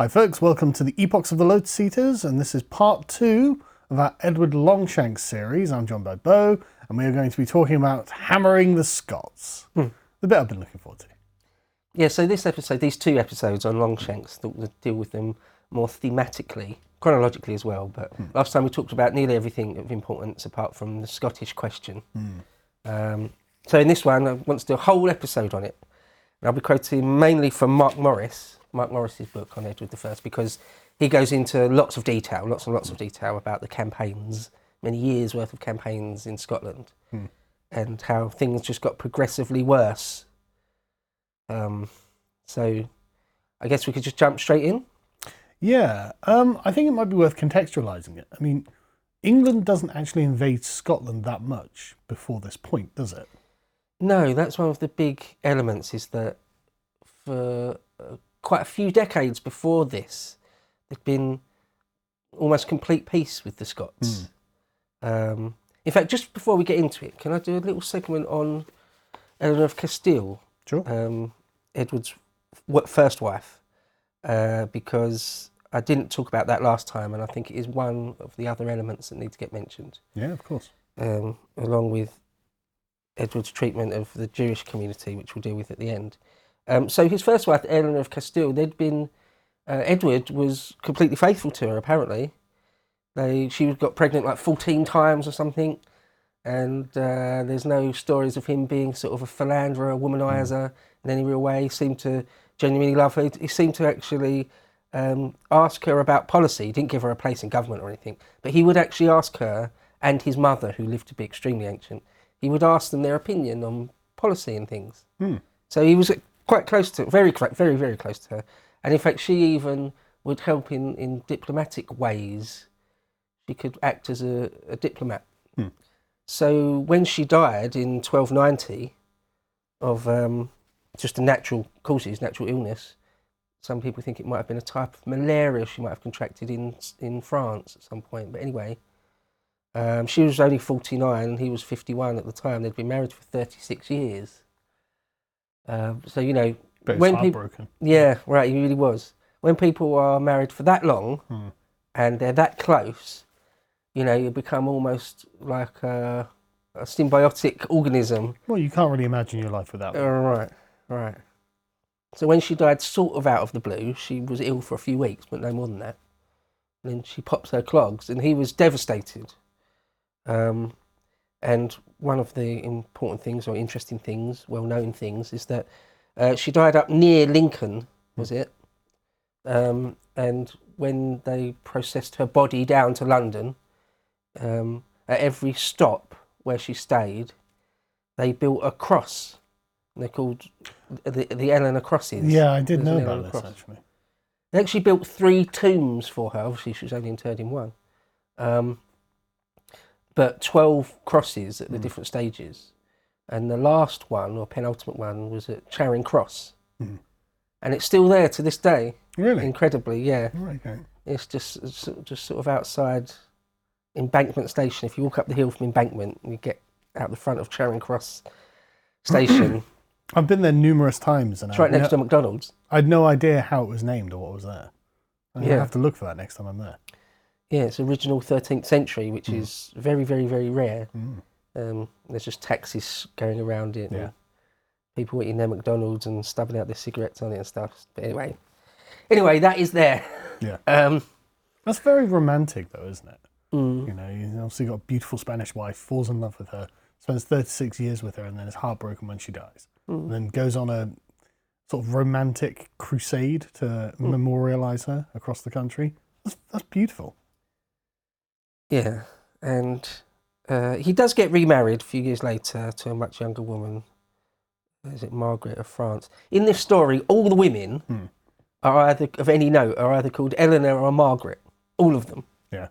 Hi, folks. Welcome to the Epochs of the Lotus Eaters, and this is part two of our Edward Longshanks series. I'm John Bird Beau, and we are going to be talking about hammering the Scots. Hmm. The bit I've been looking forward to. Yeah, so this episode, these two episodes on Longshanks, thought we'd deal with them more thematically, chronologically as well. But hmm. last time we talked about nearly everything of importance apart from the Scottish question. Hmm. Um, so in this one, I want to do a whole episode on it. I'll be quoting mainly from Mark Morris, Mark Morris's book on Edward I, because he goes into lots of detail, lots and lots of detail about the campaigns, many years worth of campaigns in Scotland, and how things just got progressively worse um, so I guess we could just jump straight in. Yeah, um, I think it might be worth contextualizing it. I mean, England doesn't actually invade Scotland that much before this point, does it? No, that's one of the big elements is that for uh, quite a few decades before this, there'd been almost complete peace with the Scots. Um, in fact, just before we get into it, can I do a little segment on Eleanor of Castile? Sure. um, Edward's first wife, uh, because I didn't talk about that last time, and I think it is one of the other elements that need to get mentioned, yeah, of course. um, along with Edward's treatment of the Jewish community, which we'll deal with at the end. Um, so his first wife, Eleanor of Castile, they'd been uh, Edward was completely faithful to her. Apparently, they she got pregnant like fourteen times or something, and uh, there's no stories of him being sort of a philanderer, a womanizer in any real way. He seemed to genuinely love her. He seemed to actually um, ask her about policy. He didn't give her a place in government or anything, but he would actually ask her and his mother, who lived to be extremely ancient, he would ask them their opinion on policy and things. So he was quite close to, very, very, very close to her. And in fact, she even would help in, in diplomatic ways. She could act as a, a diplomat. So when she died in 1290 of um, just a natural causes, natural illness, some people think it might have been a type of malaria she might have contracted in in France at some point. But anyway, um, she was only 49, and he was 51 at the time. They'd been married for 36 years. Um, so, you know, But when people. heartbroken. Yeah, right, he really was. When people are married for that long and they're that close, you know, you become almost like a, a symbiotic organism. Well, you can't really imagine your life without Uh, them. right, right. So when she died, sort of out of the blue, she was ill for a few weeks, but no more than that. And then she pops her clogs, and he was devastated. Um, and one of the important things, or interesting things, well-known things, is that uh, she died up near Lincoln, was it? Um, and when they processed her body down to London, um, at every stop where she stayed, they built a cross. And they're called the the Eleanor crosses. Yeah, I did There's know about Eleanor this cross. actually. They actually built three tombs for her. Obviously, she was only interred in one. Um, but 12 crosses at the different stages. And the last one, or penultimate one, was at Charing Cross. Hmm. And it's still there to this day, Really? incredibly, yeah. Oh, okay. It's just, it's just sort of outside Embankment Station. If you walk up the hill from Embankment, you get out the front of Charing Cross Station. I've been there numerous times, and it's right next no, to McDonald's. I'd no idea how it was named or what was there. I'm gonna have to look for that next time I'm there. Yeah, it's original 13th century, which Hmm. is very, very, very rare. Um, there's just taxis going around it, Yeah. people eating their McDonald's and stubbing out their cigarettes on it and stuff. But anyway, anyway, that is there. Yeah. Um, That's very romantic, though, isn't it? mm, You know, you obviously got a beautiful Spanish wife, falls in love with her, spends 36 years with her, and then is heartbroken when she dies. And then goes on a sort of romantic crusade to memorialize her across the country. That's, that's beautiful. Yeah, and uh, he does get remarried a few years later to a much younger woman. Is it Margaret of France? In this story, all the women Hmm. are either of any note are either called Eleanor or Margaret. All of them. Yeah.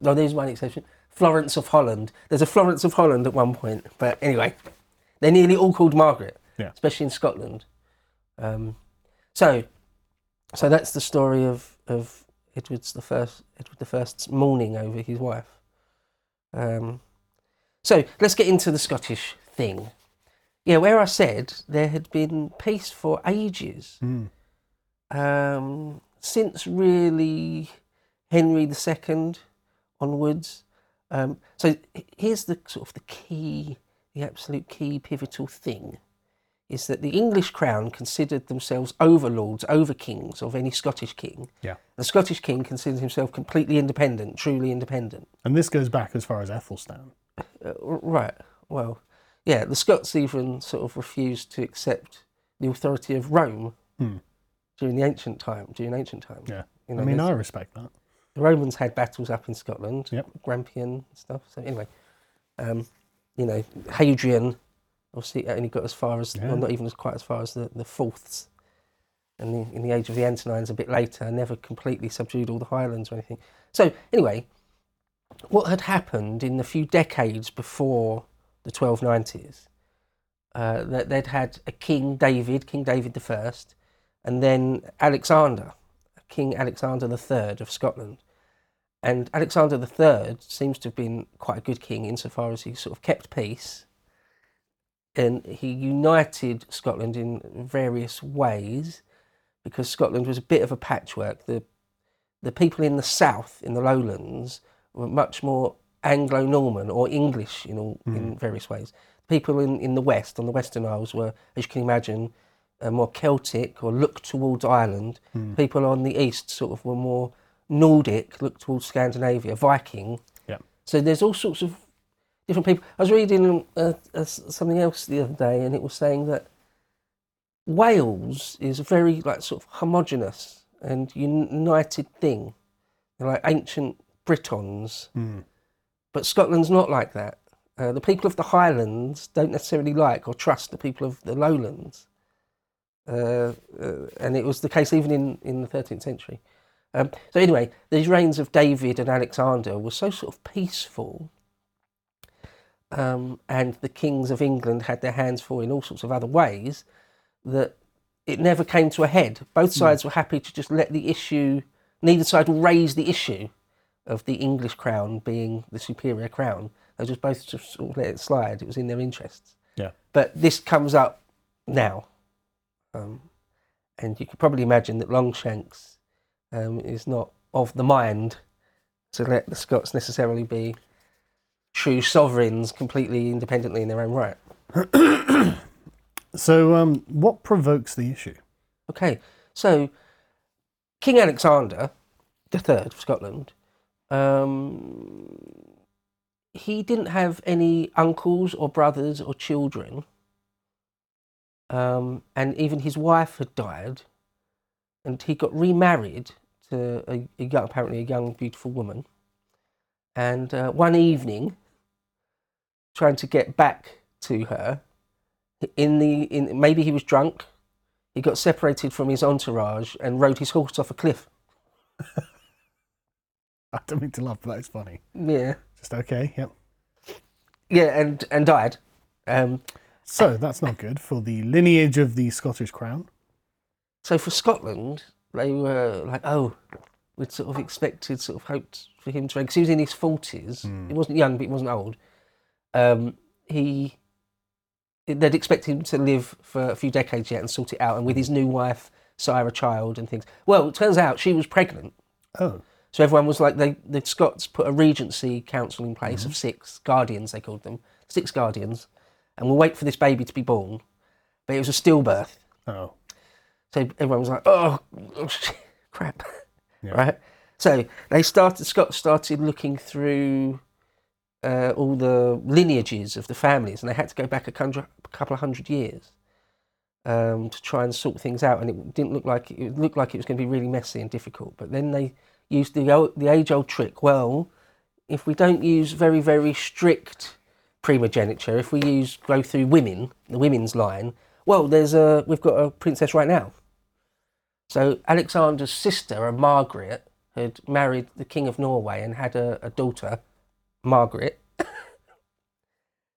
No, there's one exception. Florence of Holland. There's a Florence of Holland at one point, but anyway, they're nearly all called Margaret, Yeah. especially in Scotland. Um, so, so that's the story of of Edward's the first Edward the First's mourning over his wife. Um, so let's get into the Scottish thing. Yeah, where I said there had been peace for ages. Mm. Um, since really Henry II onwards. Um, so here's the sort of the key, the absolute key pivotal thing, is that the English crown considered themselves overlords, over kings of any Scottish king. Yeah. The Scottish king considered himself completely independent, truly independent. And this goes back as far as Ethelstan. Uh, right. Well, yeah. The Scots even sort of refused to accept the authority of Rome Hmm. during the ancient time. During ancient time. Yeah. You know, I mean, I respect that. the Romans had battles up in Scotland, Yep. Grampian and stuff. So anyway, um, you know, Hadrian obviously only got as far as, Yeah. well, not even as quite as far as the, the Forths. And the, in the age of the Antonines, a bit later, never completely subdued all the Highlands or anything. So anyway, what had happened in the few decades before the 1290s, uh, that they'd had a King David, King David the First, and then Alexander, King Alexander III of Scotland. And Alexander III seems to have been quite a good king insofar as he sort of kept peace and he united Scotland in various ways because Scotland was a bit of a patchwork. The, the people in the south, in the lowlands, were much more Anglo Norman or English in, all, in various ways. People in, in the west, on the Western Isles, were, as you can imagine, uh, more Celtic or looked towards Ireland. People on the east sort of were more Nordic, looked towards Scandinavia, Viking. Yeah. So there's all sorts of different people. I was reading uh, uh, something else the other day, and it was saying that Wales is a very like sort of homogenous and united thing, They're like ancient Britons. Hmm. But Scotland's not like that. Uh, the people of the Highlands don't necessarily like or trust the people of the Lowlands. Uh, uh, and it was the case even in, in the 13th century. Um, so, anyway, these reigns of David and Alexander were so sort of peaceful, um, and the kings of England had their hands full in all sorts of other ways that it never came to a head. Both sides were happy to just let the issue, neither side will raise the issue of the English crown being the superior crown. They just both just sort of let it slide. It was in their interests. Yeah. But this comes up now. Um, and you could probably imagine that Longshanks um, is not of the mind to let the Scots necessarily be true sovereigns completely independently in their own right. So, um, what provokes the issue? Okay, so King Alexander the Third of Scotland, um, he didn't have any uncles or brothers or children, um, and even his wife had died, and he got remarried to a, a young, apparently a young, beautiful woman. And uh, one evening, trying to get back to her, in the in maybe he was drunk he got separated from his entourage and rode his horse off a cliff. I don't mean to laugh, but it's funny. Yeah, Just okay. Yep. yeah, and and died. Um, So that's not good for the lineage of the Scottish crown. so for Scotland, they were like, oh, we'd sort of expected, sort of hoped for him to, because he was in his forties. He wasn't young, but he wasn't old. Um, he, they'd expect him to live for a few decades yet and sort it out, and with his new wife, sire a child and things. Well, it turns out she was pregnant. Oh, So everyone was like, they, the Scots put a regency council in place of six guardians, they called them, six guardians, and we'll wait for this baby to be born. But it was a stillbirth. oh, So everyone was like, oh, oh crap. Yeah. Right? So they started, Scots started looking through uh, all the lineages of the families, and they had to go back a, country, a couple of hundred years um, to try and sort things out. And it didn't look like it looked like it was going to be really messy and difficult. But then they used the old, the age old trick. Well, if we don't use very very strict primogeniture, if we use go through women, the women's line, well, there's a we've got a princess right now. So Alexander's sister, a Margaret, had married the king of Norway and had a, a daughter, Margaret.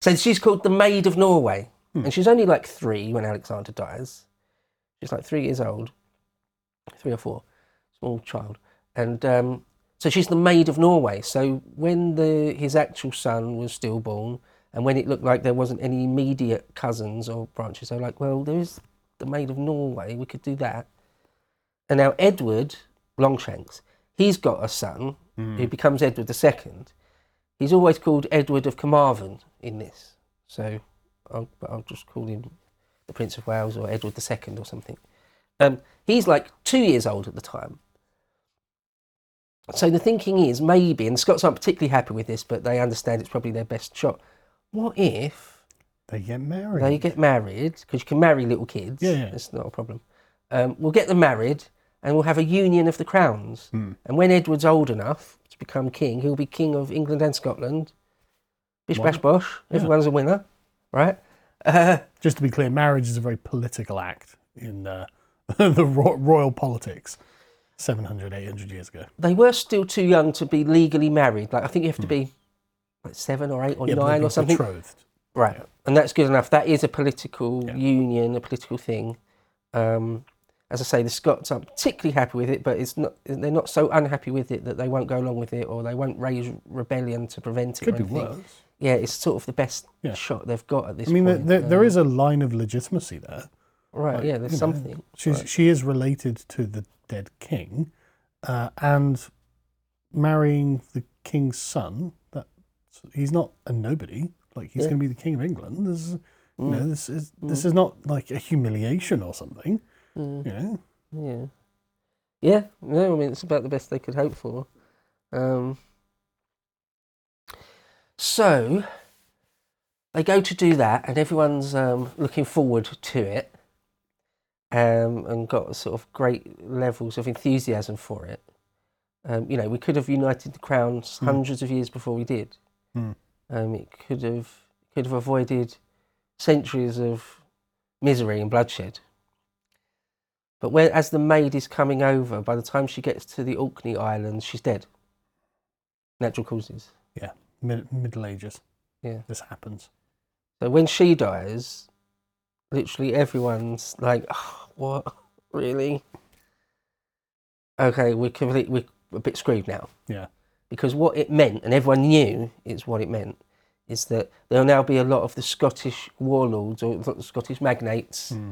so she's called the Maid of Norway, and she's only like three when Alexander dies. She's like three years old, three or four, small child, and um, so she's the Maid of Norway. So when the his actual son was stillborn, and when it looked like there wasn't any immediate cousins or branches, they were like, well, there is the Maid of Norway. We could do that. And now Edward Longshanks. He's got a son Hmm. who becomes Edward II. He's always called Edward of Caernarfon in this. So I'll, but I'll just call him the Prince of Wales or Edward II or something. Um, he's like two years old at the time. So the thinking is maybe, and the Scots aren't particularly happy with this, but they understand it's probably their best shot. What if They get married. they get married because you can marry little kids. Yeah, yeah. It's not a problem. Um, we'll get them married and we'll have a union of the crowns. Hmm. And when Edward's old enough become king, he'll be king of England and Scotland. Bish bash bosh. Yeah. Everyone's a winner, right? Uh, Just to be clear, marriage is a very political act in uh, the ro- royal politics 700, 800 years ago. they were still too young to be legally married. Like I think you have to be like seven or eight or Hmm. Yeah, but nine or something. Betrothed. Right, and that's good enough. That is a political union, a political thing. Um, as I say, the Scots aren't particularly happy with it, but it's not. They're not so unhappy with it that they won't go along with it, or they won't raise rebellion to prevent it. Could be worse. Yeah, it's sort of the best Yeah. shot they've got at this I mean, there, point. there, there Um, is a line of legitimacy there. right. like, yeah, there's you know, something. She's, Right. She is related to the dead king, uh, and marrying the king's son. That he's not a nobody. Like he's Yeah. going to be the king of England. This is, you Mm. know, this is this is not like a humiliation or something. Mm. Know, Yeah. Yeah, no, I mean, it's about the best they could hope for. Um, so, they go to do that, and everyone's um, looking forward to it um, and got sort of great levels of enthusiasm for it. Um, you know, we could have united the crowns Hmm. hundreds of years before we did. Um, it could have could have avoided centuries of misery and bloodshed. But when, as the maid is coming over, by the time she gets to the Orkney Islands, she's dead. Natural causes. Mid, Middle Ages. Yeah. this happens. So when she dies, literally everyone's like, oh, "What? Really? Okay, we're complete. We're a bit screwed now." Yeah. Because what it meant, and everyone knew it's what it meant, is that there'll now be a lot of the Scottish warlords or the Scottish magnates, Hmm.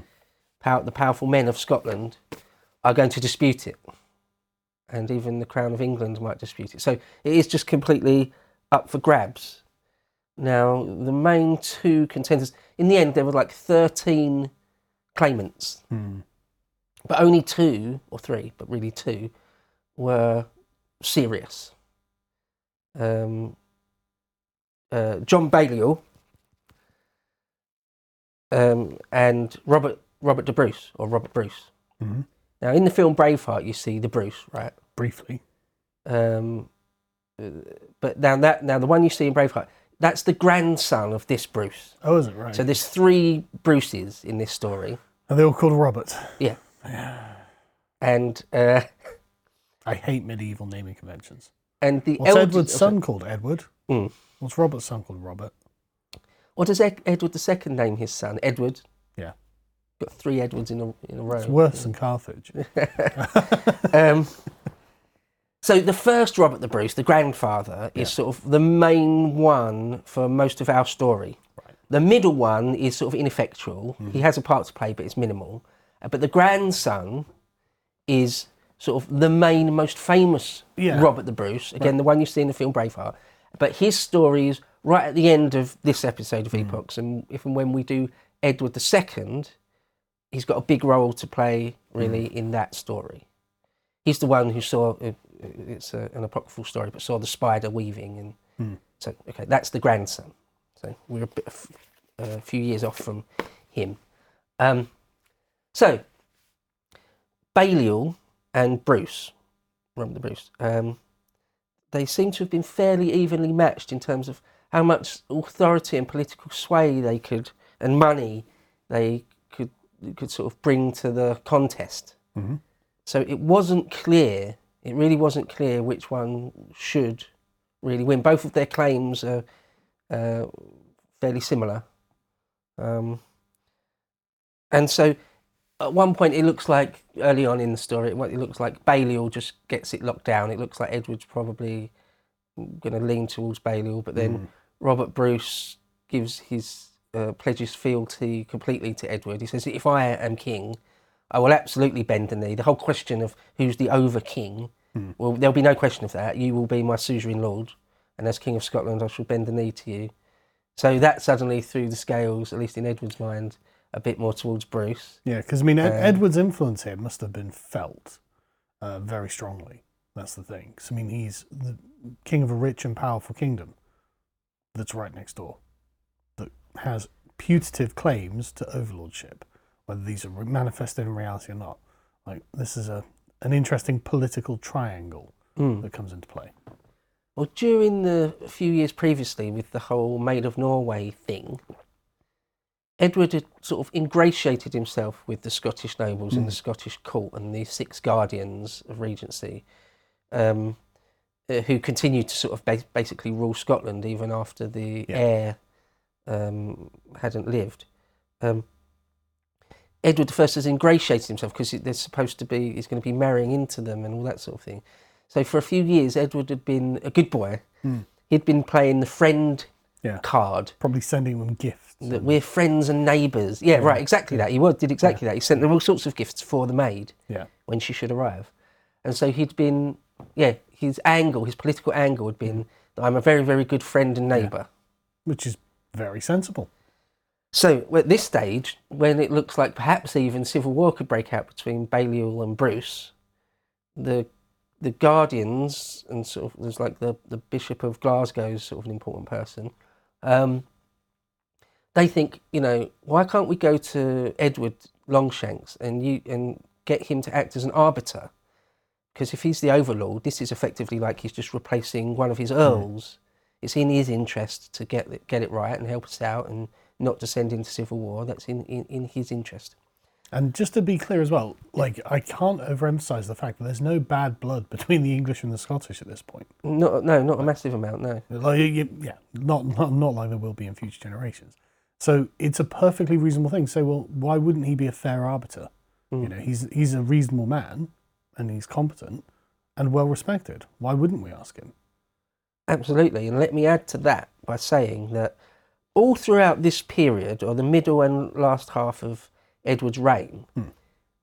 Pow- the powerful men of Scotland, are going to dispute it, and even the Crown of England might dispute it. So it is just completely up for grabs. Now, the main two contenders, in the end, there were like 13 claimants, Hmm. but only two, or three, but really two, were serious. Um, uh, John Balliol um, and Robert Robert de Bruce, or Robert Bruce. Mhm. Now, in the film Braveheart, you see the Bruce, right? Briefly, Um, but now that now the one you see in Braveheart, that's the grandson of this Bruce. oh, is it right? So there's three Bruces in this story, Are they all called Robert? Yeah. and uh, I hate medieval naming conventions. and the What's eldest- Edward's son called? Edward. Hmm. What's Robert's son called? Robert. What does Ed- Edward II name his son? Edward. Yeah. Got three Edwards in a in a row. It's worse than Carthage. um, so the first Robert the Bruce, the grandfather, is sort of the main one for most of our story. Right. The middle one is sort of ineffectual. He has a part to play, but it's minimal. Uh, but the grandson is sort of the main, most famous Yeah. Robert the Bruce. Again, the one you see in the film Braveheart. But his story is right at the end of this episode of Epochs, and if and when we do Edward II, he's got a big role to play really in that story. He's the one who saw uh, it's a, an apocryphal story, but saw the spider weaving, and Hmm. so okay, that's the grandson. So we're a, bit, a few years off from him. Um, so Balliol and Bruce, remember the Bruce, um, they seem to have been fairly evenly matched in terms of how much authority and political sway they could and money they could sort of bring to the contest. Mhm. So it wasn't clear. It really wasn't clear which one should really win. Both of their claims are uh, fairly similar, um, and so at one point it looks like early on in the story, it, it looks like Balliol just gets it locked down. It looks like Edward's probably going to lean towards Balliol, but then Mm. Robert Bruce gives his uh, pledges fealty completely to Edward. He says, "If I am king, I will absolutely bend the knee. The whole question of who's the over king, Hmm. well, there'll be no question of that. You will be my suzerain lord, and as king of Scotland, I shall bend the knee to you. So that suddenly threw the scales, at least in Edward's mind, a bit more towards Bruce. Yeah, because I mean, Ed- Um, Edward's influence here must have been felt uh, very strongly. That's the thing. 'Cause, I mean, he's the king of a rich and powerful kingdom that's right next door, has putative claims to overlordship, whether these are manifested in reality or not. Like this is a an interesting political triangle Mm. that comes into play. Well, during the few years previously with the whole Maid of Norway thing, Edward had sort of ingratiated himself with the Scottish nobles and the Scottish court and the six guardians of Regency, um, uh, who continued to sort of ba- basically rule Scotland even after the Yeah. heir um, hadn't lived. Um, Edward I has ingratiated himself because they're supposed to be, he's going to be marrying into them and all that sort of thing. So for a few years, Edward had been a good boy. Mm. He'd been playing the friend Yeah. card Probably sending them gifts. that and- we're friends and neighbours. Yeah, Yeah. right, exactly that. He was, did exactly that. He sent them all sorts of gifts for the maid yeah. when she should arrive. And so he'd been, yeah, his angle, his political angle had been that I'm a very, very good friend and neighbour. Which is very sensible. So at this stage, when it looks like perhaps even civil war could break out between Balliol and Bruce, the the guardians and sort of there's like the, the Bishop of Glasgow is sort of an important person. Um, they think, you know, why can't we go to Edward Longshanks and you and get him to act as an arbiter? Because if he's the overlord, this is effectively like he's just replacing one of his earls. It's in his interest to get it, get it right and help us out and not descend into civil war. That's in, in, in his interest. And just to be clear as well, like I can't overemphasize the fact that there's no bad blood between the English and the Scottish at this point. Not, no, not a massive amount, no. Like, you- yeah, not, not not like there will be in future generations. So it's a perfectly reasonable thing. So, well, why wouldn't he be a fair arbiter? You mm. know, he's he's a reasonable man, and he's competent and well respected. Why wouldn't we ask him? Absolutely. And let me add to that by saying that all throughout this period, or the middle and last half of Edward's reign,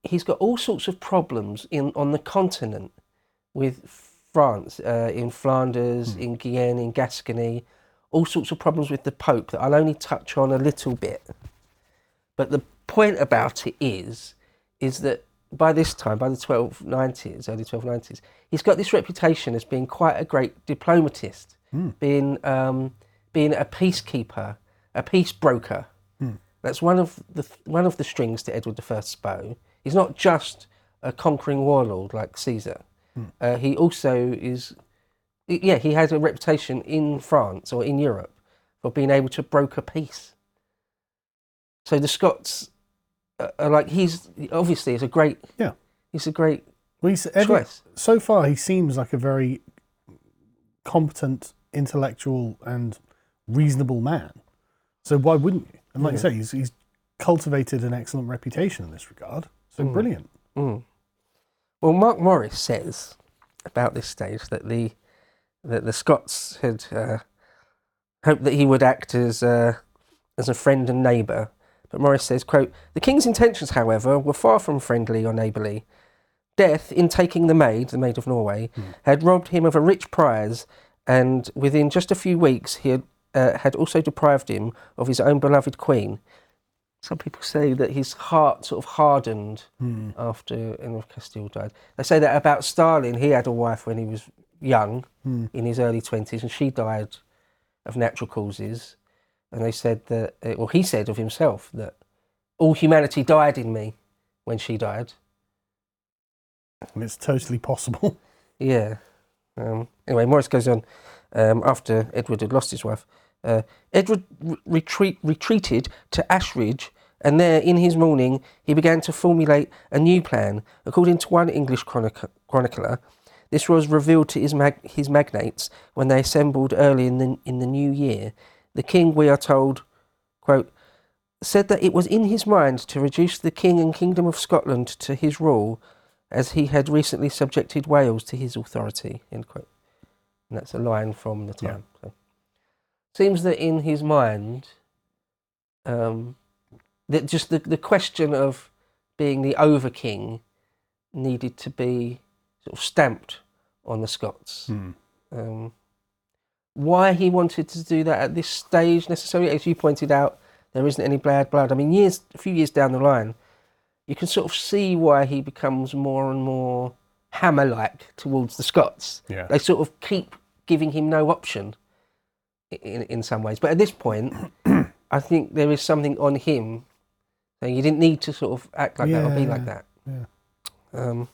he's got all sorts of problems in on the continent with France, uh, in Flanders, in Guyenne, in Gascony, all sorts of problems with the Pope that I'll only touch on a little bit. But the point about it is, is that by this time, by the 1290s, early 1290s, he's got this reputation as being quite a great diplomatist, being um, being a peacekeeper, a peace broker. That's one of the one of the strings to Edward I's bow. He's not just a conquering warlord like Caesar. Uh, he also is, yeah, he has a reputation in France or in Europe for being able to broker peace. So the Scots are are like he's obviously is a great Yeah. he's a great Well, he's, choice. so far he seems like a very competent, intellectual, and reasonable man. So why wouldn't you? And like you say, he's, he's cultivated an excellent reputation in this regard. So brilliant. Mm. Well, Mark Morris says about this stage that the that the Scots had uh, hoped that he would act as uh, as a friend and neighbour. But Morris says, "quote The king's intentions, however, were far from friendly or neighbourly. Death, in taking the maid, the maid of Norway, hmm. had robbed him of a rich prize, and within just a few weeks, he had, uh, had also deprived him of his own beloved queen." Some people say that his heart sort of hardened hmm. after Henry of Castile died. They say that about Stalin. He had a wife when he was young, hmm. in his early twenties, and she died of natural causes. And they said that, uh, well, he said of himself that all humanity died in me when she died. And it's totally possible. Yeah. Um, anyway, Morris goes on um, after Edward had lost his wife. Uh, Edward retreat, retreated to Ashridge, and there, in his mourning, he began to formulate a new plan. According to one English chronic- chronicler, this was revealed to his, mag- his magnates when they assembled early in the, in the new year. The king, we are told, quote, said that it was in his mind to reduce the king and kingdom of Scotland to his rule, as he had recently subjected Wales to his authority. End quote. And that's a line from the Yeah. time. So. Seems that in his mind, um, that just the, the question of being the over king, needed to be sort of stamped on the Scots. Hmm. Um, why he wanted to do that at this stage necessarily, as you pointed out, there isn't any bad blood. I mean, years, a few years down the line, you can sort of see why he becomes more and more hammer-like towards the Scots. Yeah. They sort of keep giving him no option in, in some ways. But at this point, I think there is something on him saying you didn't need to sort of act like that or be like that. yeah. Um,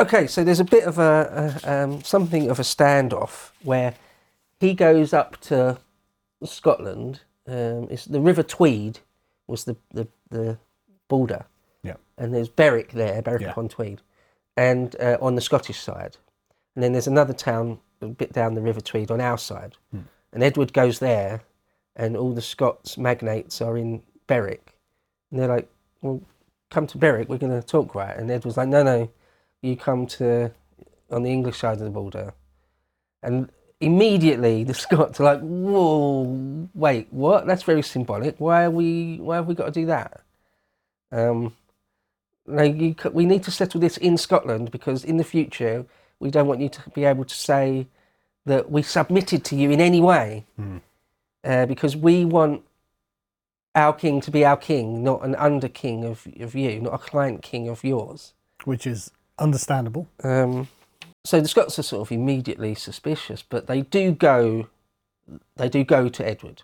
okay, so there's a bit of a, a um, something of a standoff where he goes up to Scotland. Um, it's the River Tweed was the the, the border, Yeah. and there's Berwick there, Berwick Yeah. upon Tweed, and uh, on the Scottish side, and then there's another town a bit down the River Tweed on our side, Hmm. and Edward goes there, and all the Scots magnates are in Berwick, and they're like, "Well, come to Berwick, we're going to talk right," and Edward's like, "No, no, you come to on the English side of the border," and immediately the Scots are like, "Whoa, wait, what? That's very symbolic. Why are we? Why have we got to do that?" Um, like you, we need to settle this in Scotland because in the future we don't want you to be able to say that we submitted to you in any way, Hmm. uh, because we want our king to be our king, not an under king of of you, not a client king of yours. Which is understandable. Um, so the Scots are sort of immediately suspicious, but they do go, they do go to Edward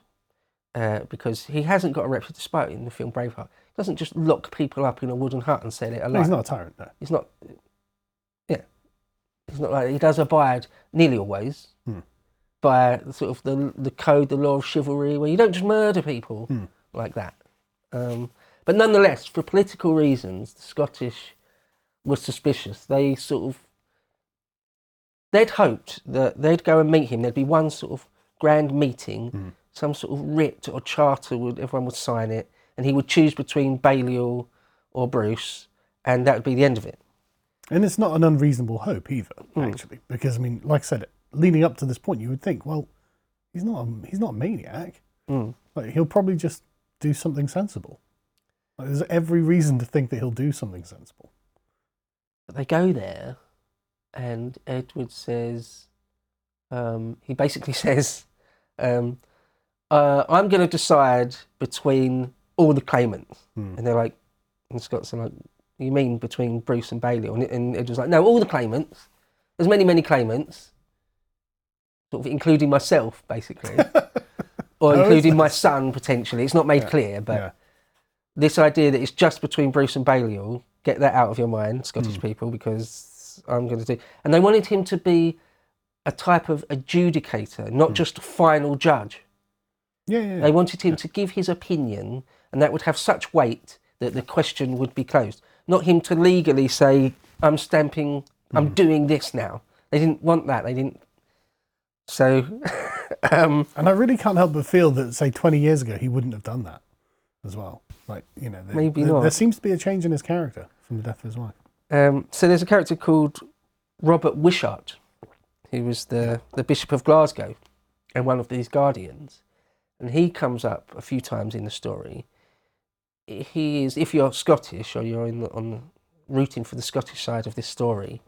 uh, because he hasn't got a reputation. Despite in the film Braveheart, he doesn't just lock people up in a wooden hut and set it alight. He's not a tyrant, no. He's not. Yeah, he's not like he does abide nearly always Hmm. by sort of the the code, the law of chivalry, where you don't just murder people Hmm. like that. Um, but nonetheless, for political reasons, the Scottish were suspicious. They sort of they'd hoped that they'd go and meet him. There'd be one sort of grand meeting, Hmm. some sort of writ or charter would everyone would sign it, and he would choose between Balliol or Bruce, and that would be the end of it. And it's not an unreasonable hope either, Hmm. actually, because I mean, like I said, leading up to this point, you would think, well, he's not a, he's not a maniac. Mm. Like he'll probably just do something sensible. Like, there's every reason to think that he'll do something sensible. They go there, and Edward says, um, he basically says, um, uh, I'm going to decide between all the claimants. Hmm. And they're like, and the Scots like, you mean between Bruce and Balliol? And, and Edward's like, no, all the claimants. There's many, many claimants, sort of including myself, basically, or Oh, including my son potentially. It's not made Yeah, clear, but yeah. this idea that it's just between Bruce and Balliol, get that out of your mind, Scottish Mm. people, because I'm going to do. And they wanted him to be a type of adjudicator, not just a final judge. Yeah, yeah, yeah. They wanted him to give his opinion, and that would have such weight that the question would be closed. Not him to legally say, "I'm stamping, I'm doing this now." They didn't want that. They didn't. So, um, And I really can't help but feel that, say, 20 years ago, he wouldn't have done that as well. Like, you know, there, Maybe there, not. there seems to be a change in his character from the death of his wife. Um, so there's a character called Robert Wishart, who was the, the Bishop of Glasgow and one of these guardians. And he comes up a few times in the story. He is, if you're Scottish or you're in the, on the, rooting for the Scottish side of this story,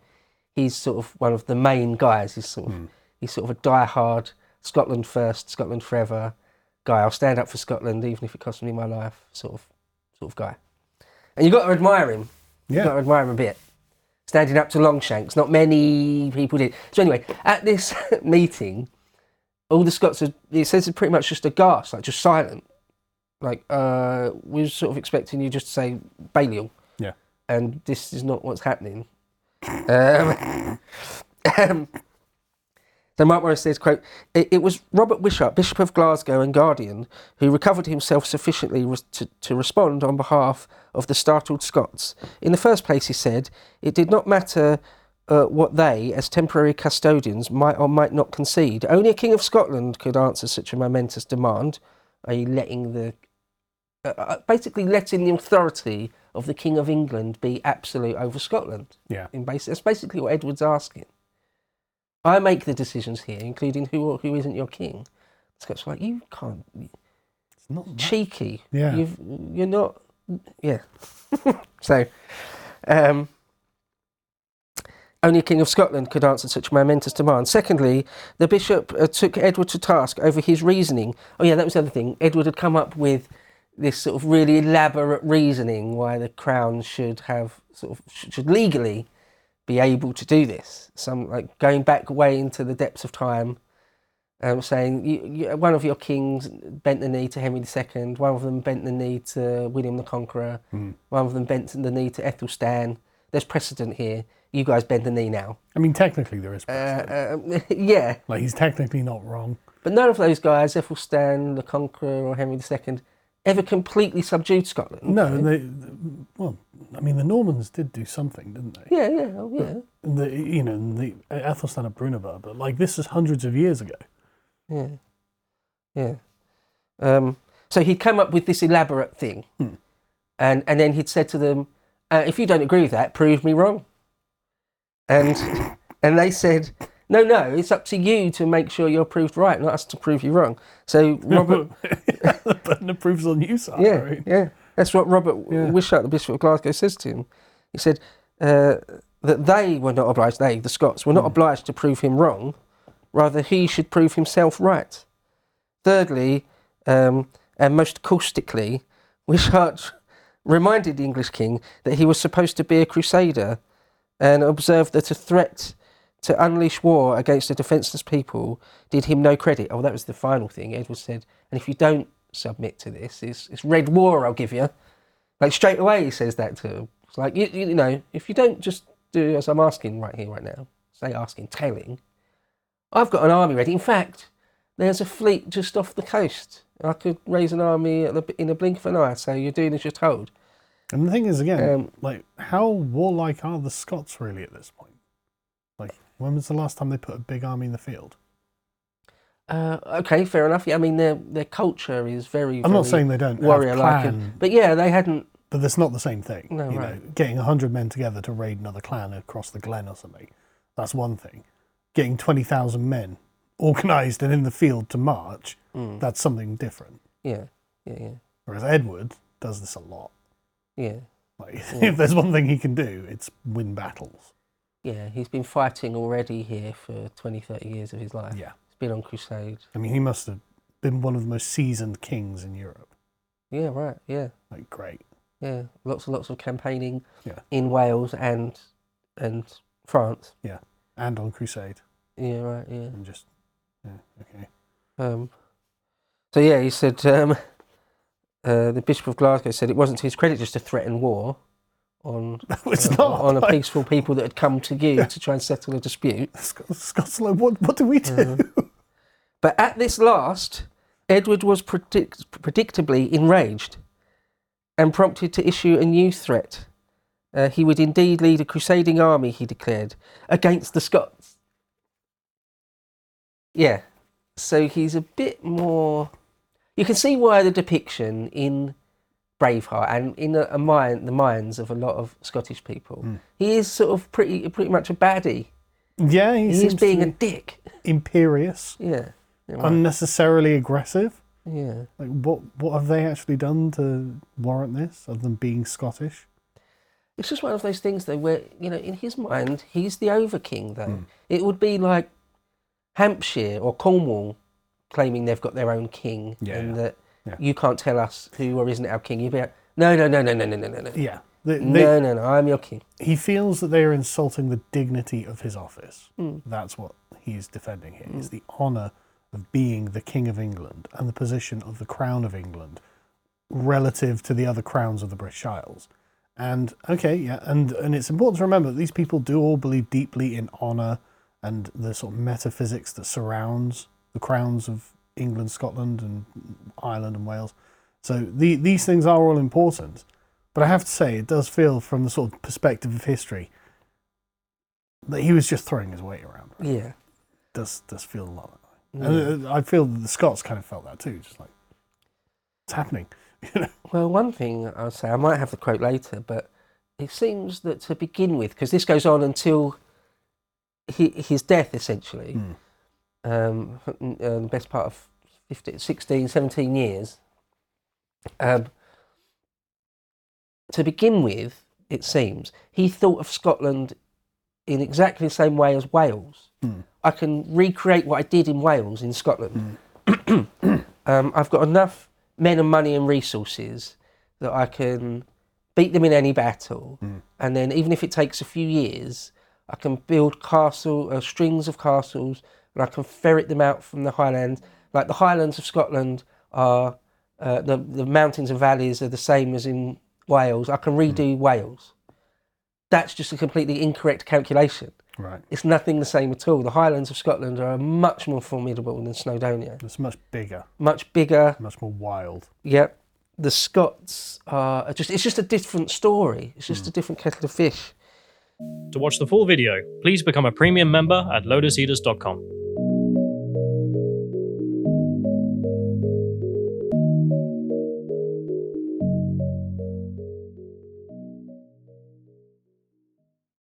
he's sort of one of the main guys. He's sort of, Hmm. he's sort of a die-hard Scotland first, Scotland forever guy. I'll stand up for Scotland even if it costs me my life, sort of, sort of guy. And you've got to admire him. You've got Yeah. to admire him a bit. Standing up to Longshanks, not many people did. So anyway, at this meeting, all the Scots are, it says it's pretty much just a aghast, like just silent. Like, uh, we were sort of expecting you just to say Balliol. Yeah. And this is not what's happening. Um, um, so Mark Morris says, quote, it, it was Robert Wishart, Bishop of Glasgow and Guardian, who recovered himself sufficiently res- to, to respond on behalf of the startled Scots. In the first place, he said, it did not matter uh, what they, as temporary custodians, might or might not concede. Only a King of Scotland could answer such a momentous demand, i.e., letting the uh, uh, basically letting the authority of the King of England be absolute over Scotland. Yeah. In base, that's basically what Edward's asking. I make the decisions here, including who or who isn't your king. Scots like, you can't, It's not that- cheeky. Yeah. You've, you're not. yeah. so, um, only a king of Scotland could answer such a momentous demand. Secondly, the bishop uh, took Edward to task over his reasoning. Oh yeah, that was the other thing. Edward had come up with this sort of really elaborate reasoning why the crown should have sort of should legally be able to do this. Some like going back way into the depths of time, um, saying you, you, one of your kings bent the knee to Henry II, one of them bent the knee to William the Conqueror, Mm. one of them bent the knee to Ethelstan. There's precedent here. You guys bend the knee now. I mean, technically there is. Uh, precedent. um, yeah, like he's technically not wrong. but none of those guys, Ethelstan, the Conqueror, or Henry II, ever completely subdued Scotland. No, and they, well, I mean, the Normans did do something, didn't they? Yeah, yeah, oh, yeah, The, you know, the Athelstan of Brunanburh, but like this is hundreds of years ago. yeah, yeah. Um, so he'd come up with this elaborate thing, Hmm. and and then he'd said to them, uh, "If you don't agree with that, prove me wrong." And and they said, "No, no, it's up to you to make sure you're proved right, not us to prove you wrong." So Robert the burden of proof's on you, sir. Yeah, right? yeah. That's what Robert Yeah. Wishart, the Bishop of Glasgow, says to him. He said uh, that they were not obliged, they, the Scots, were not obliged to prove him wrong, rather, he should prove himself right. Thirdly, um, and most caustically, Wishart reminded the English king that he was supposed to be a crusader and observed that a threat to unleash war against a defenceless people did him no credit. Oh, that was the final thing. Edward said, and if you don't submit to this, it's, it's red war I'll give you. Like straight away he says that to him. It's like, you, you know, if you don't just do as I'm asking right here, right now, say asking, telling, I've got an army ready. In fact, there's a fleet just off the coast. I could raise an army at the, in a blink of an eye, so you're doing as you're told. And the thing is, again, Um, like, how warlike are the Scots really at this point? Like, when was the last time they put a big army in the field? Uh, okay, fair enough. Yeah, I mean, their, their culture is very, I'm not very saying they don't warrior like But yeah, they hadn't. but that's not the same thing. No, you know, right. getting hundred men together to raid another clan across the glen or something, that's one thing. Getting twenty thousand men organised and in the field to march, Mm, that's something different. yeah, yeah, yeah, Whereas Edward does this a lot. yeah. Like, Yeah. if there's one thing he can do, it's win battles. Yeah, he's been fighting already here for 20, 30 years of his life. Yeah. He's been on crusade. I mean, he must have been one of the most seasoned kings in Europe. Yeah, right. Yeah, Like, great. yeah. Lots and lots of campaigning Yeah. in Wales and and France. Yeah, and on crusade. Yeah, right. Yeah. And just, yeah, okay. Um, so yeah, he said um, uh, the Bishop of Glasgow said it wasn't to his credit just to threaten war on it's uh, not. on a peaceful people that had come to you to try and settle a dispute. Sc- Scots are like, what, what do we do? Uh-huh. But at this last, Edward was predict- predictably enraged and prompted to issue a new threat. Uh, he would indeed lead a crusading army, he declared, against the Scots. Yeah, so he's a bit more. You can see why the depiction in Braveheart and in a, a mind, the minds of a lot of Scottish people, Mm. he is sort of pretty, pretty much a baddie. yeah, he, He is being a dick. imperious, Yeah. unnecessarily aggressive. yeah. Like, what what have they actually done to warrant this, other than being Scottish? It's just one of those things, though, where you know, in his mind, he's the overking. Though Mm. it would be like Hampshire or Cornwall claiming they've got their own king, Yeah, and that Yeah. you can't tell us who or isn't our king. You'd be like, no, no, no, no, no, no, no, no, no, Yeah, they, they, no, no, no. I'm your king. he feels that they are insulting the dignity of his office. Mm. That's what he's defending here. Is the honour of being the King of England and the position of the Crown of England relative to the other crowns of the British Isles. And okay, yeah, and and it's important to remember that these people do all believe deeply in honour and the sort of metaphysics that surrounds the crowns of England, Scotland, and Ireland and Wales. So the, these things are all important. But I have to say, it does feel, from the sort of perspective of history, that he was just throwing his weight around. Yeah. does does feel a lot. yeah. And uh, I feel that the Scots kind of felt that too. Just like it's happening. Well, one thing I'll say, I might have the quote later, but it seems that to begin with, because this goes on until his death, essentially, Mm. Um, uh, the best part of 15, 16, 17 years, um, to begin with, it seems, he thought of Scotland in exactly the same way as Wales. I can recreate what I did in Wales in Scotland. um, I've got enough men and money and resources that I can beat them in any battle, and then even if it takes a few years, I can build castle uh, strings of castles, and I can ferret them out from the Highlands. Like the Highlands of Scotland are uh, the the mountains and valleys are the same as in Wales. I can redo Wales. That's just a completely incorrect calculation. Right. It's nothing the same at all. The Highlands of Scotland are much more formidable than Snowdonia. It's much bigger, Much bigger. much more wild. Yep. The Scots are just, it's just a different story. It's just a different kettle of fish. To watch the full video, please become a premium member at lotuseaters.com.